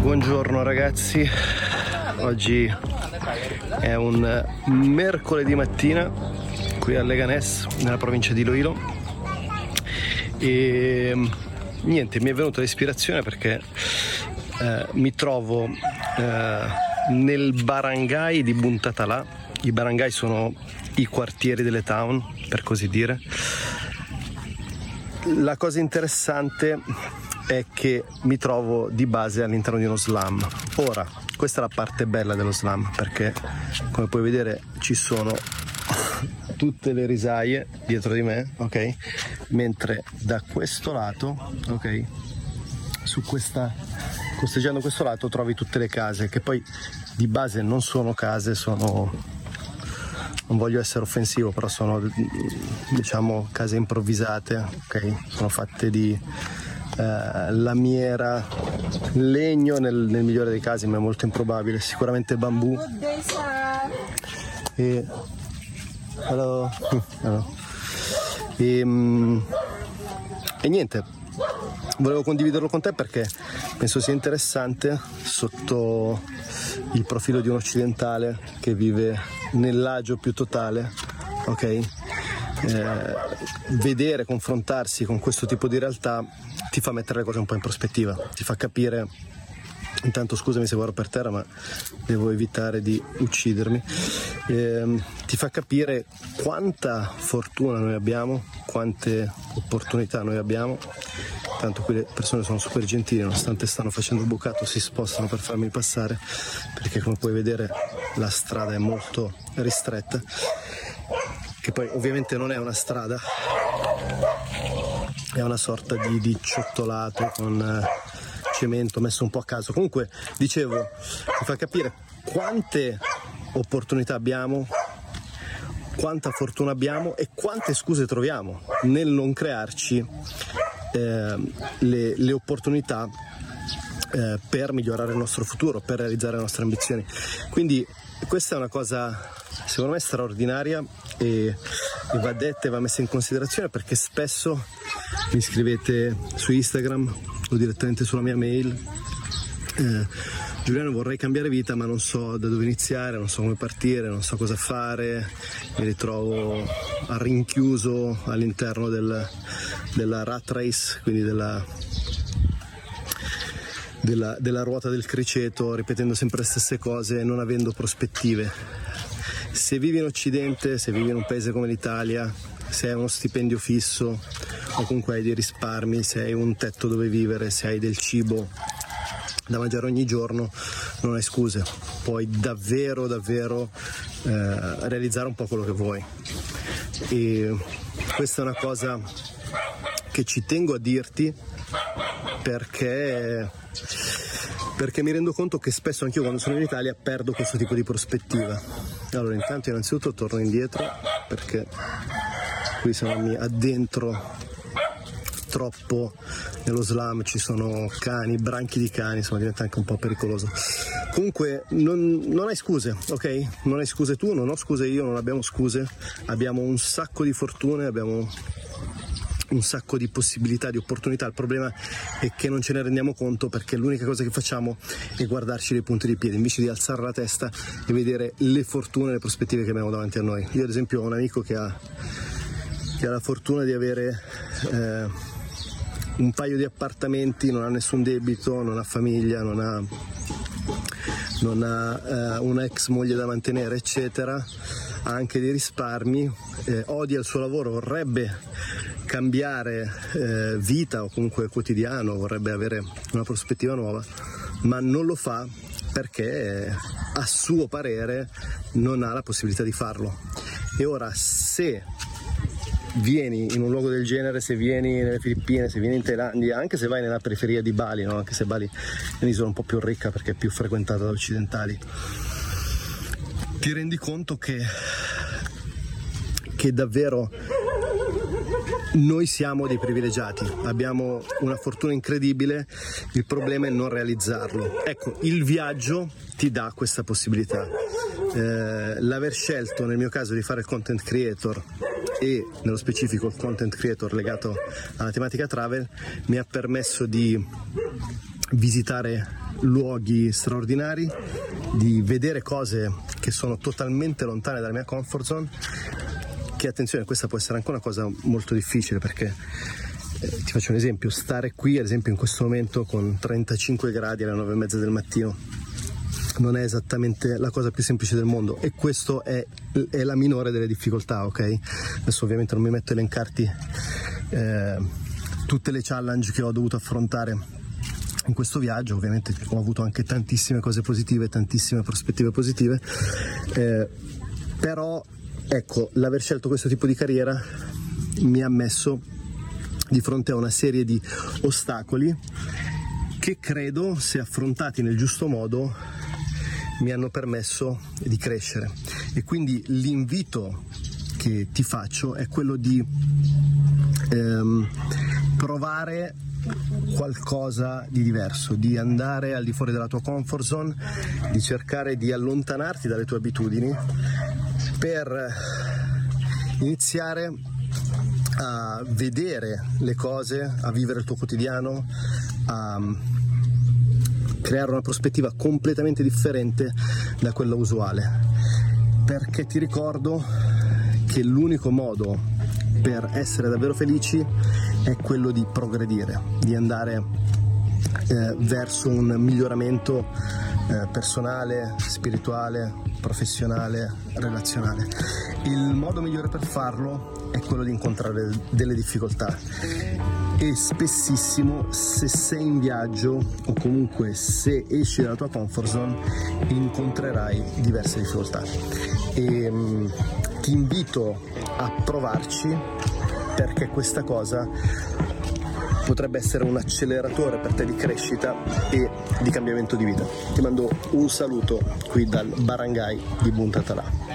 Buongiorno ragazzi. Oggi è un mercoledì mattina qui a Leganés, nella provincia di Iloilo. E niente, mi è venuta l'ispirazione perché eh, mi trovo eh, nel barangay di Buntatalà. I barangay sono i quartieri delle town, per così dire. La cosa interessante è che mi trovo di base all'interno di uno slam. Ora, questa è la parte bella dello slam perché come puoi vedere ci sono tutte le risaie dietro di me, ok? Mentre da questo lato, ok? Su questa costeggiando questo lato trovi tutte le case che poi di base non sono case, sono non voglio essere offensivo, però sono diciamo case improvvisate, ok? Sono fatte di eh, lamiera, legno nel, nel, migliore dei casi, ma è molto improbabile, sicuramente bambù. E, hello. Hello. E, mm, e niente, volevo condividerlo con te perché penso sia interessante sotto il profilo di un occidentale che vive nell'agio più totale, ok? Eh, vedere, confrontarsi con questo tipo di realtà ti fa mettere le cose un po' in prospettiva, ti fa capire Intanto scusami se guardo per terra, ma devo evitare di uccidermi. Eh, ti fa capire quanta fortuna noi abbiamo, quante opportunità noi abbiamo. Tanto qui le persone sono super gentili, nonostante stanno facendo il bucato, si spostano per farmi passare, perché come puoi vedere la strada è molto ristretta. Che poi ovviamente non è una strada, è una sorta di, di ciottolato con eh, cemento messo un po' a caso. Comunque, dicevo, mi fa capire quante opportunità abbiamo, quanta fortuna abbiamo e quante scuse troviamo nel non crearci eh, le, le, opportunità eh, per migliorare il nostro futuro, per realizzare le nostre ambizioni. Quindi questa è una cosa secondo me straordinaria e, va detta e va messa in considerazione perché spesso mi scrivete su Instagram o direttamente sulla mia mail. Eh, Giuliano vorrei cambiare vita ma non so da dove iniziare, non so come partire, non so cosa fare, mi ritrovo rinchiuso all'interno del, della rat race, quindi della, della, della ruota del criceto, ripetendo sempre le stesse cose e non avendo prospettive. Se vivi in Occidente, se vivi in un paese come l'Italia, se hai uno stipendio fisso o comunque hai dei risparmi, se hai un tetto dove vivere, se hai del cibo da mangiare ogni giorno, non hai scuse, puoi davvero davvero eh, realizzare un po' quello che vuoi. E questa è una cosa che ci tengo a dirti perché perché mi rendo conto che spesso anch'io quando sono in Italia perdo questo tipo di prospettiva. Allora intanto innanzitutto torno indietro perché qui se non mi addentro troppo nello slam ci sono cani, branchi di cani, insomma diventa anche un po' pericoloso. Comunque non, non, hai scuse, ok? Non hai scuse tu, non ho scuse io, non abbiamo scuse, abbiamo un sacco di fortune, abbiamo un sacco di possibilità, di opportunità. Il problema è che non ce ne rendiamo conto perché l'unica cosa che facciamo è guardarci le punte di piedi invece di alzare la testa e vedere le fortune le prospettive che abbiamo davanti a noi. Io ad esempio ho un amico che ha che ha la fortuna di avere eh, un paio di appartamenti, non ha nessun debito, non ha famiglia, non ha, non ha eh, una ex moglie da mantenere, eccetera, ha anche dei risparmi, eh, odia il suo lavoro, vorrebbe cambiare eh, vita o comunque quotidiano, vorrebbe avere una prospettiva nuova, ma non lo fa perché a suo parere non ha la possibilità di farlo. E ora se vieni in un luogo del genere, se vieni nelle Filippine, se vieni in Thailandia, anche se vai nella periferia di Bali, no? anche se Bali è un'isola un po' più ricca perché è più frequentata da occidentali, ti rendi conto che, che davvero noi siamo dei privilegiati, abbiamo una fortuna incredibile, il problema è non realizzarlo. Ecco, il viaggio ti dà questa possibilità. Eh, l'aver scelto nel mio caso di fare il content creator e nello specifico il content creator legato alla tematica travel mi ha permesso di visitare luoghi straordinari, di vedere cose che sono totalmente lontane dalla mia comfort zone che attenzione questa può essere anche una cosa molto difficile perché eh, ti faccio un esempio, stare qui ad esempio in questo momento con 35 gradi alle 9 e mezza del mattino non è esattamente la cosa più semplice del mondo. E questo è, è la minore delle difficoltà, ok? Adesso ovviamente non mi metto a elencarti eh, tutte le challenge che ho dovuto affrontare in questo viaggio, ovviamente ho avuto anche tantissime cose positive, tantissime prospettive positive, eh, però Ecco, l'aver scelto questo tipo di carriera mi ha messo di fronte a una serie di ostacoli che credo, se affrontati nel giusto modo, mi hanno permesso di crescere. E quindi l'invito che ti faccio è quello di ehm, provare qualcosa di diverso, di andare al di fuori della tua comfort zone, di cercare di allontanarti dalle tue abitudini per iniziare a vedere le cose, a vivere il tuo quotidiano, a creare una prospettiva completamente differente da quella usuale. Perché ti ricordo che l'unico modo per essere davvero felici è quello di progredire, di andare eh, verso un miglioramento eh, personale, spirituale, professionale, relazionale. Il modo migliore per farlo è quello di incontrare delle difficoltà e spessissimo se sei in viaggio o comunque se esci dalla tua comfort zone incontrerai diverse difficoltà e um, ti invito a provarci perché questa cosa potrebbe essere un acceleratore per te di crescita e di cambiamento di vita. Ti mando un saluto qui dal barangay di Buntatala.